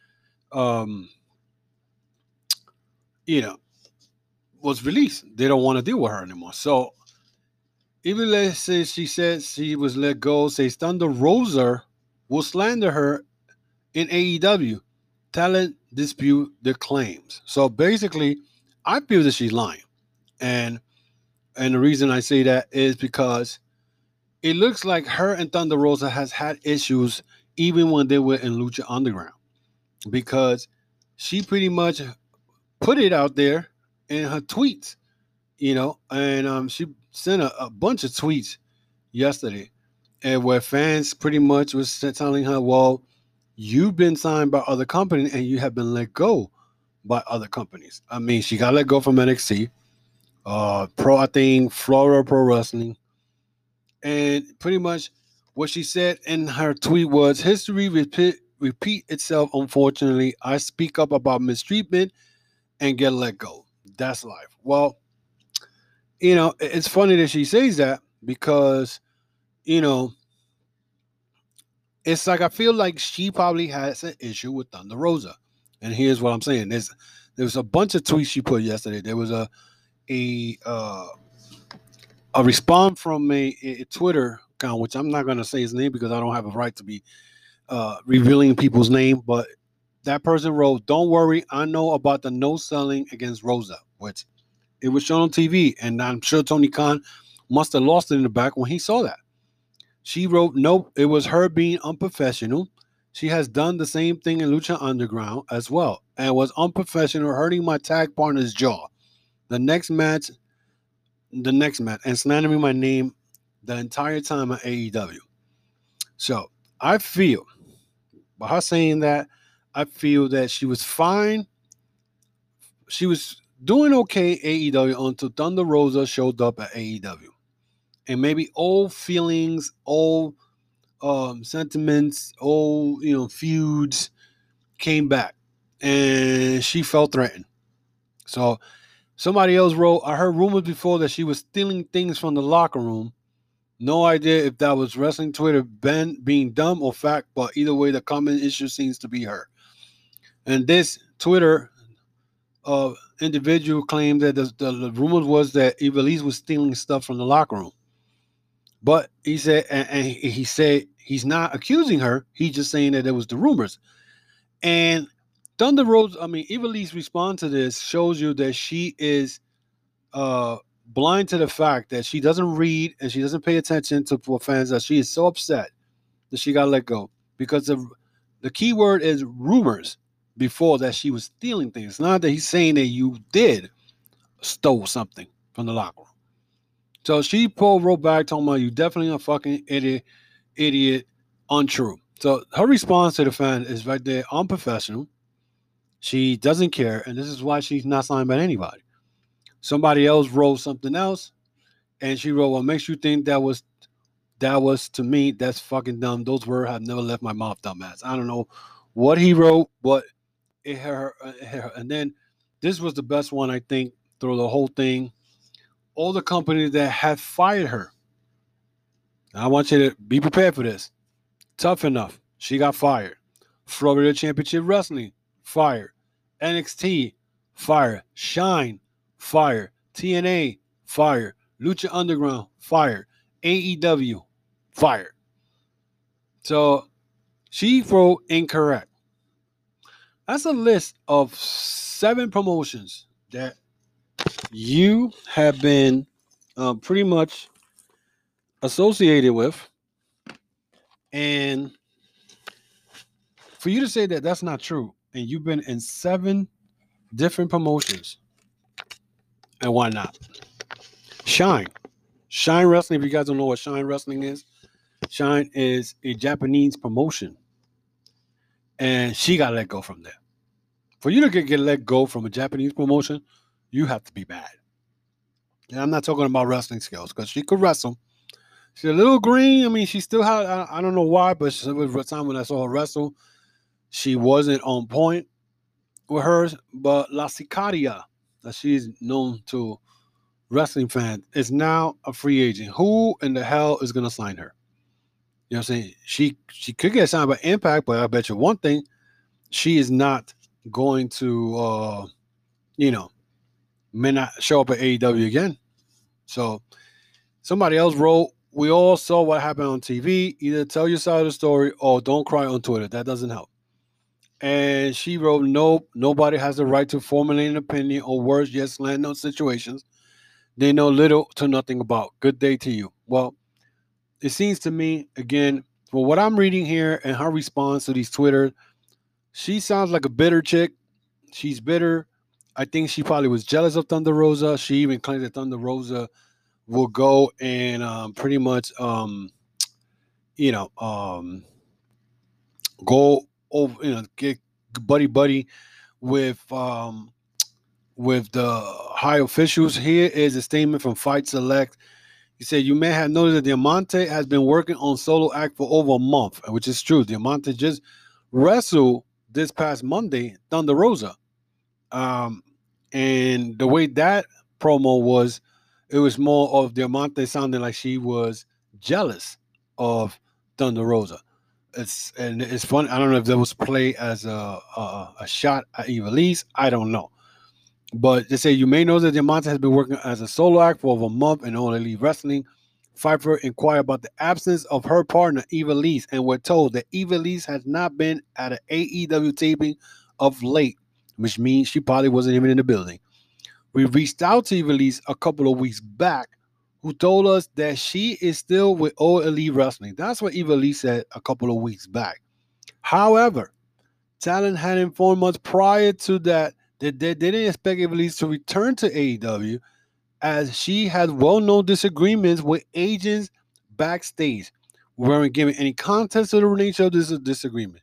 um, you know, was released. They don't want to deal with her anymore. So even let's say she said she was let go, say Thunder Rosa will slander her in AEW. Talent dispute the claims. So basically, I feel that she's lying. And and the reason I say that is because it looks like her and Thunder Rosa has had issues even when they were in Lucha Underground. Because she pretty much put it out there in her tweets, you know, and um, she sent a, a bunch of tweets yesterday, and where fans pretty much was telling her, "Well, you've been signed by other companies and you have been let go by other companies. I mean, she got let go from NXT, uh, Pro, I think Florida Pro Wrestling, and pretty much what she said in her tweet was history repeat, repeat itself, unfortunately. I speak up about mistreatment and get let go. That's life. Well, you know, it's funny that she says that because, you know, it's like I feel like she probably has an issue with Thunder Rosa. And here's what I'm saying. There's there was a bunch of tweets she put yesterday. There was a a uh, a response from a, a Twitter account, which I'm not going to say his name because I don't have a right to be uh, revealing people's name. But that person wrote, "Don't worry, I know about the no selling against Rosa," which it was shown on TV, and I'm sure Tony Khan must have lost it in the back when he saw that. She wrote, "Nope, it was her being unprofessional." She has done the same thing in Lucha Underground as well and was unprofessional, hurting my tag partner's jaw. The next match, the next match, and slandering my name the entire time at AEW. So I feel, by her saying that, I feel that she was fine. She was doing okay AEW until Thunder Rosa showed up at AEW. And maybe old feelings, old um, sentiments, old you know feuds came back, and she felt threatened. So somebody else wrote, I heard rumors before that she was stealing things from the locker room. No idea if that was wrestling Twitter Ben being dumb or fact, but either way, the common issue seems to be her. And this Twitter uh, individual claimed that the, the, the rumors was that Ivelisse was stealing stuff from the locker room. But he said, and, and he said he's not accusing her. He's just saying that it was the rumors. And Thunder Rose, I mean, Ivelisse response to this shows you that she is uh blind to the fact that she doesn't read and she doesn't pay attention to for fans that she is so upset that she got let go because the the key word is rumors before that she was stealing things. Not that he's saying that you did stole something from the locker room. So she pulled wrote back talking about you definitely a fucking idiot, idiot, untrue. So her response to the fan is right there, unprofessional. She doesn't care, and this is why she's not signed by anybody. Somebody else wrote something else, and she wrote, "What makes you think that was that was to me? That's fucking dumb. Those words have never left my mouth, dumbass. I don't know what he wrote, but it her, uh, it her. and then this was the best one I think through the whole thing all the companies that have fired her. I want you to be prepared for this. Tough enough. She got fired. Florida Championship Wrestling, fired. NXT, fired. Shine, fired. TNA, fired. Lucha Underground, fired. AEW, fired. So she wrote incorrect. That's a list of seven promotions that you have been uh, pretty much associated with, and for you to say that that's not true, and you've been in seven different promotions, and why not? Shine, Shine Wrestling. If you guys don't know what Shine Wrestling is, Shine is a Japanese promotion, and she got let go from there. For you to get, get let go from a Japanese promotion, you have to be bad. And I'm not talking about wrestling skills because she could wrestle. She's a little green. I mean, she still had, I, I don't know why, but she, was a time when I saw her wrestle, she wasn't on point with hers. But La Sicaria, that she's known to wrestling fans, is now a free agent. Who in the hell is going to sign her? You know what I'm saying? She she could get signed by Impact, but I bet you one thing, she is not going to uh you know may not show up at AEW again. So somebody else wrote, we all saw what happened on TV. Either tell your side of the story or don't cry on Twitter. That doesn't help. And she wrote, Nope, nobody has the right to formulate an opinion or words yes land on situations they know little to nothing about. Good day to you. Well, it seems to me, again, for what I'm reading here and her response to these Twitter, she sounds like a bitter chick. She's bitter. I think she probably was jealous of Thunder Rosa. She even claimed that Thunder Rosa will go and um, pretty much, um, you know, um, go over, you know, get buddy buddy with um, with the high officials. Here is a statement from Fightful Select. He said, You may have noticed that Diamante has been working on solo act for over a month, which is true. Diamante just wrestled this past Monday, Thunder Rosa. Um, and the way that promo was, it was more of Diamante sounding like she was jealous of Thunder Rosa. It's and it's fun. I don't know if that was play as a a, a shot at Ivelisse. I don't know. But they say you may know that Diamante has been working as a solo act for over a month in All Elite Wrestling. Fightful inquired about the absence of her partner Ivelisse, and we're told that Ivelisse has not been at an AEW taping of late, which means she probably wasn't even in the building. We reached out to Ivelisse a couple of weeks back, who told us that she is still with All Elite Wrestling. That's what Ivelisse said a couple of weeks back. However, Talent had informed us prior to that that they didn't expect Ivelisse to return to AEW as she had well-known disagreements with agents backstage. We weren't giving any context to the nature of this disagreement.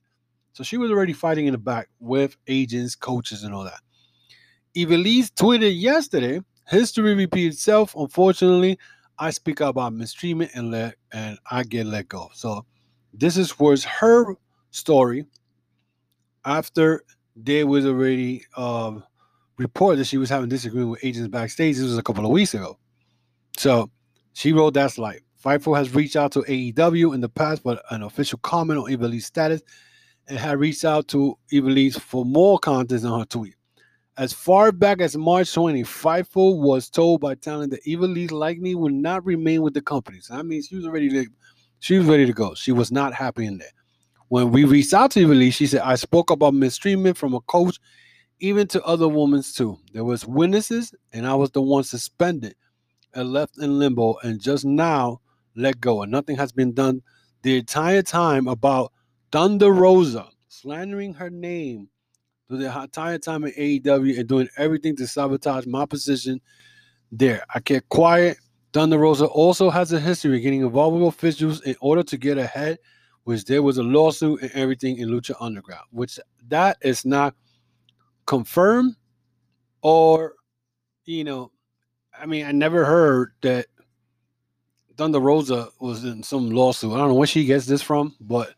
So she was already fighting in the back with agents, coaches, and all that. Ivelisse tweeted yesterday, history repeats itself. Unfortunately, I speak about mistreatment and let and I get let go. So this is was her story after there was already um report that she was having disagreement with agents backstage. This was a couple of weeks ago. So she wrote that's like Fightful has reached out to AEW in the past for an official comment on Ivelisse status and had reached out to Ivelisse for more content on her tweet. As far back as March 20, Fightful was told by talent that Ivelisse likely would not remain with the company. So that means she was ready to she was ready to go. She was not happy in there. When we reached out to Ivelisse, she said, I spoke about mistreatment from a coach even to other women too. There was witnesses, and I was the one suspended and left in limbo, and just now let go. And nothing has been done the entire time about Thunder Rosa slandering her name through the entire time at AEW and doing everything to sabotage my position there. I kept quiet. Thunder Rosa also has a history of getting involved with officials in order to get ahead, which there was a lawsuit and everything in Lucha Underground, which that is not confirmed or you know i mean i never heard that thunder rosa was in some lawsuit i don't know where she gets this from but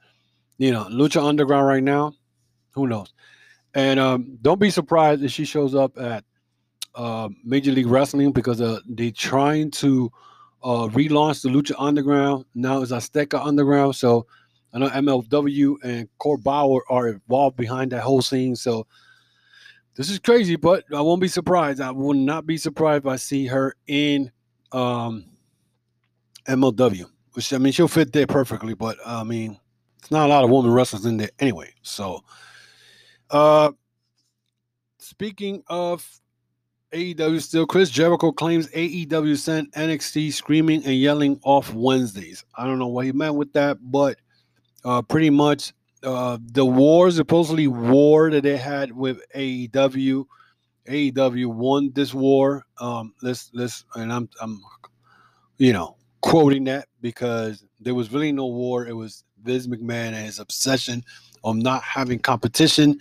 you know lucha underground right now who knows and um, don't be surprised if she shows up at uh, major league wrestling because uh, they're trying to uh, relaunch the lucha underground now it's azteca underground so i know mlw and Court Bauer are involved behind that whole scene so this is crazy, but I won't be surprised. I will not be surprised if I see her in um, MLW, which I mean, she'll fit there perfectly, but I mean, it's not a lot of women wrestlers in there anyway. So, uh, speaking of AEW, still, Chris Jericho claims AEW sent NXT screaming and yelling off Wednesdays. I don't know what he meant with that, but uh, pretty much uh, the war, supposedly war that they had with AEW. AEW won this war. Um, let's let's and I'm I'm you know quoting that because there was really no war. It was Vince McMahon and his obsession of not having competition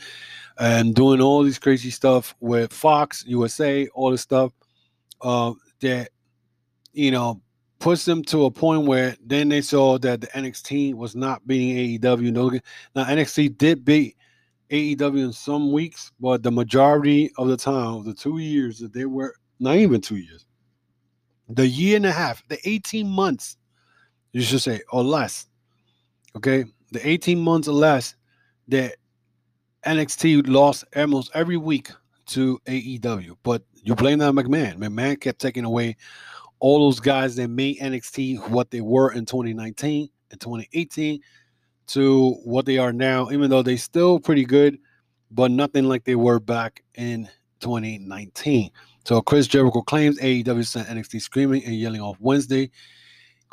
and doing all these crazy stuff with Fox, USA, all this stuff uh, that you know puts them to a point where then they saw that the NXT was not beating AEW. Now NXT did beat AEW in some weeks, but the majority of the time, the two years that they were not even two years, the year and a half, the 18 months, you should say, or less. Okay, the 18 months or less that NXT lost almost every week to AEW. But you blame that McMahon. McMahon kept taking away all those guys that made NXT what they were in 2019 and 2018 to what they are now, even though they still pretty good, but nothing like they were back in 2019. So Chris Jericho claims AEW sent NXT screaming and yelling off Wednesday.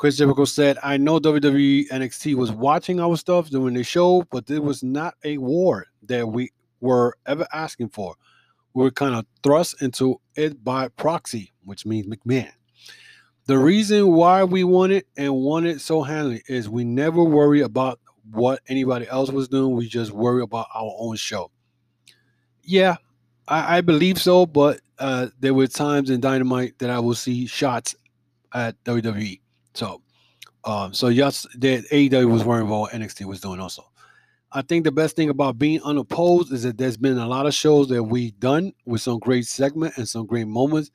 Chris Jericho said, I know WWE NXT was watching our stuff during the show, but it was not a war that we were ever asking for. We were kind of thrust into it by proxy, which means McMahon. The reason why we won it and won it so handily is we never worry about what anybody else was doing. We just worry about our own show. Yeah, I, I believe so, but uh, there were times in Dynamite that I will see shots at WWE. So, um, so yes, that AEW was about what NXT was doing also. I think the best thing about being unopposed is that there's been a lot of shows that we've done with some great segment and some great moments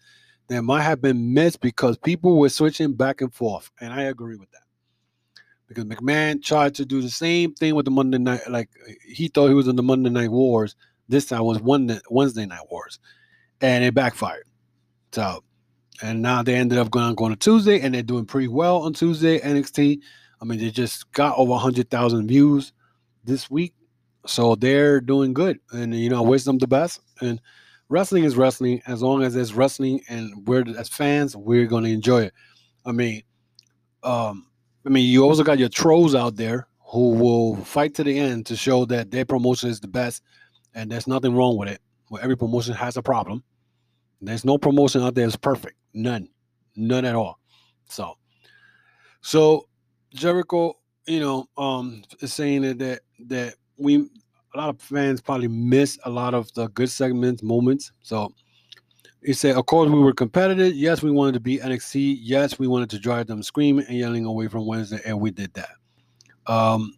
that might have been missed because people were switching back and forth. And I agree with that. Because McMahon tried to do the same thing with the Monday night, like he thought he was in the Monday Night Wars. This time was one Wednesday Night Wars, and it backfired. So, and now they ended up going going to Tuesday, and they're doing pretty well on Tuesday NXT. I mean, they just got over hundred thousand views this week, so they're doing good. And you know, I wish them the best. And wrestling is wrestling. As long as it's wrestling, and we're as fans, we're going to enjoy it. I mean, um, I mean, you also got your trolls out there who will fight to the end to show that their promotion is the best, and there's nothing wrong with it. Well, every promotion has a problem. There's no promotion out there that's perfect. None, none at all. So, so Jericho, you know, um, is saying that that that we a lot of fans probably miss a lot of the good segments, moments. So he said, of course, we were competitive. Yes, we wanted to be NXT. Yes, we wanted to drive them screaming and yelling away from Wednesday, and we did that. Um,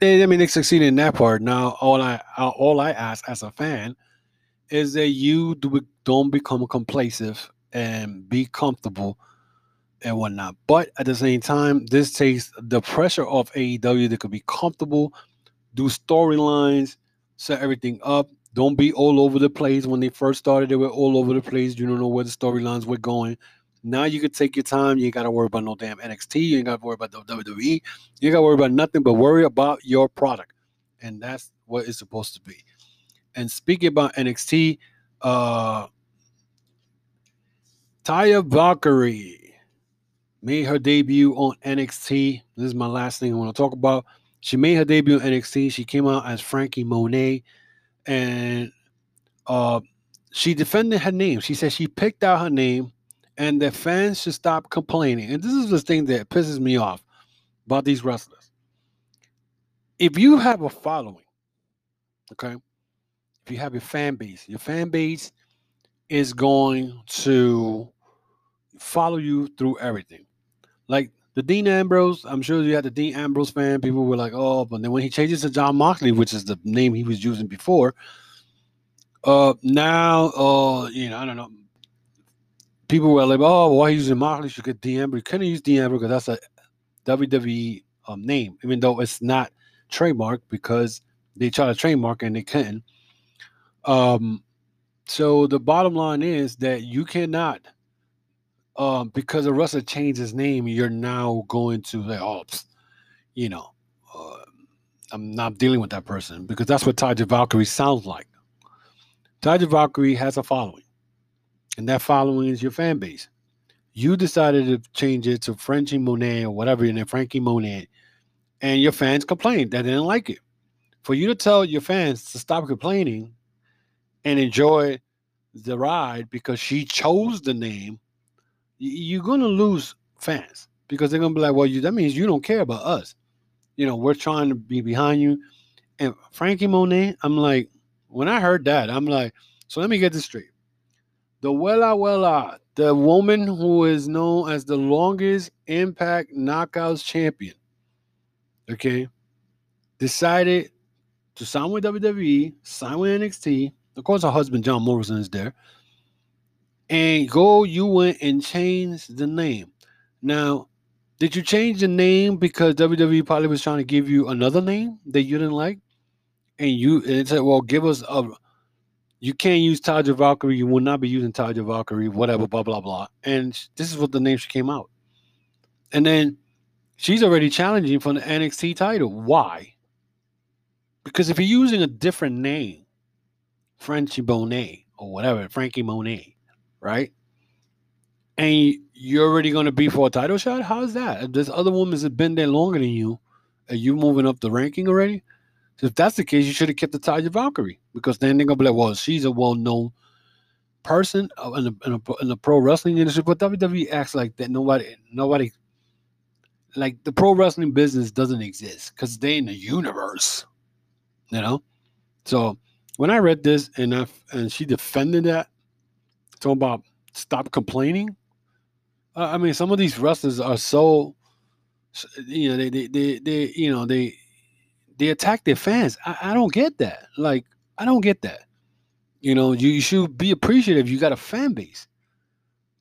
they, I mean, they succeeded in that part. Now, all I all I ask as a fan is that you do, don't become complacent and be comfortable and whatnot. But at the same time, this takes the pressure off AEW. They could be comfortable, do storylines, set everything up, don't be all over the place. When they first started, they were all over the place. You don't know where the storylines were going. Now you can take your time. You ain't got to worry about no damn NXT. You ain't got to worry about the WWE. You got to worry about nothing but worry about your product. And that's what it's supposed to be. And speaking about NXT, uh Taya Valkyrie made her debut on NXT. This is my last thing I want to talk about. She made her debut on NXT. She came out as Franky Monet and uh, she defended her name. She said she picked out her name, and the fans should stop complaining. And this is the thing that pisses me off about these wrestlers. If you have a following, okay, if you have a fan base, your fan base is going to follow you through everything. Like the Dean Ambrose, I'm sure you had the Dean Ambrose fan. People were like, oh, but then when he changes to Jon Moxley, which is the name he was using before, uh, now, uh, you know, I don't know. People were like, oh, why he's using Moxley? Should get Dean Ambrose. Couldn't use Dean Ambrose because that's a WWE um, name, even though it's not trademark because they try to trademark and they couldn't. Um, so the bottom line is that you cannot um, because the wrestler changed his name, you're now going to like, oh, you know, uh, I'm not dealing with that person because that's what Taya Valkyrie sounds like. Taya Valkyrie has a following, and that following is your fan base. You decided to change it to Franky Monet or whatever, and then Franky Monet, and your fans complained that they didn't like it. For you to tell your fans to stop complaining and enjoy the ride because she chose the name you're gonna lose fans because they're gonna be like, well, you that means you don't care about us. You know, we're trying to be behind you. And Franky Monet, I'm like, when I heard that, I'm like, so let me get this straight. The Wella Wella, the woman who is known as the longest impact knockouts champion, okay, decided to sign with WWE, sign with NXT. Of course, her husband John Morrison is there and go you went and changed the name. Now, did you change the name because WWE probably was trying to give you another name that you didn't like? And you and said, well, give us a you can't use Taya Valkyrie, you will not be using Taya Valkyrie, whatever, blah, blah, blah. And this is what the name she came out. And then she's already challenging for the NXT title. Why? Because if you're using a different name, Frenchy Bonet or whatever, Franky Monet, right? And you're already going to be for a title shot? How's that? If this other woman has been there longer than you, are you moving up the ranking already? So if that's the case, you should have kept the Taya Valkyrie because then they're going to be like, well, she's a well known person uh, in the, in, the, in the pro wrestling industry. But WWE acts like that. Nobody, nobody, like the pro wrestling business doesn't exist because they're in the universe, you know? So when I read this and I, and she defended that, talking about stop complaining. Uh, I mean, some of these wrestlers are so, you know, they, they, they, they, you know, they, they attack their fans. I, I don't get that. Like, I don't get that. You know, you, you should be appreciative. You got a fan base.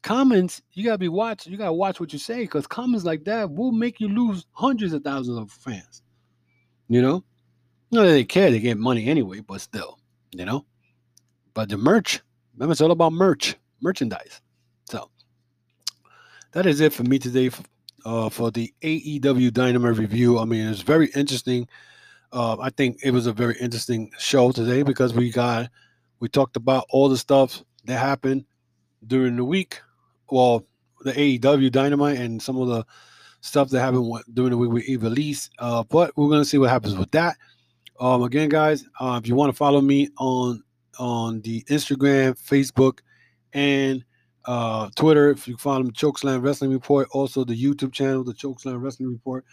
Comments, you gotta be watch. You gotta watch what you say because comments like that will make you lose hundreds of thousands of fans. You know, no, they care. They get money anyway, but still, you know. But the merch, remember, it's all about merch, merchandise. So that is it for me today uh, for the AEW Dynamite review. I mean, it's very interesting. Uh, I think it was a very interesting show today because we got we talked about all the stuff that happened during the week. Well, the AEW Dynamite and some of the stuff that happened during the week with Ivelisse. Uh, but we're gonna see what happens with that. Um, again, guys, uh, if you want to follow me on on the Instagram, Facebook, and uh, Twitter, if you follow me, Chokeslam Wrestling Report, also the YouTube channel, the Chokeslam Wrestling Report.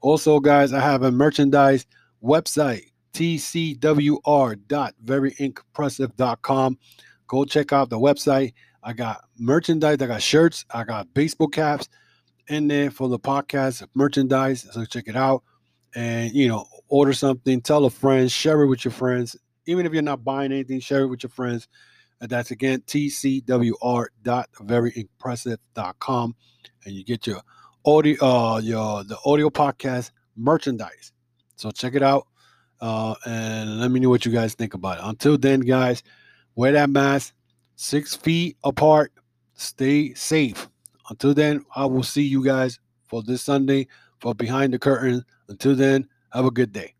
Also, guys, I have a merchandise website, tcwr.veryimpressive.com. Go check out the website. I got merchandise, I got shirts, I got baseball caps in there for the podcast merchandise. So check it out. And you know, order something, tell a friend, share it with your friends. Even if you're not buying anything, share it with your friends. And that's again tcwr.veryimpressive.com. And you get your audio uh your the audio podcast merchandise. So check it out. Uh, and let me know what you guys think about it. Until then, guys, wear that mask, six feet apart, stay safe. Until then, I will see you guys for this Sunday for Behind the Curtain. Until then, have a good day.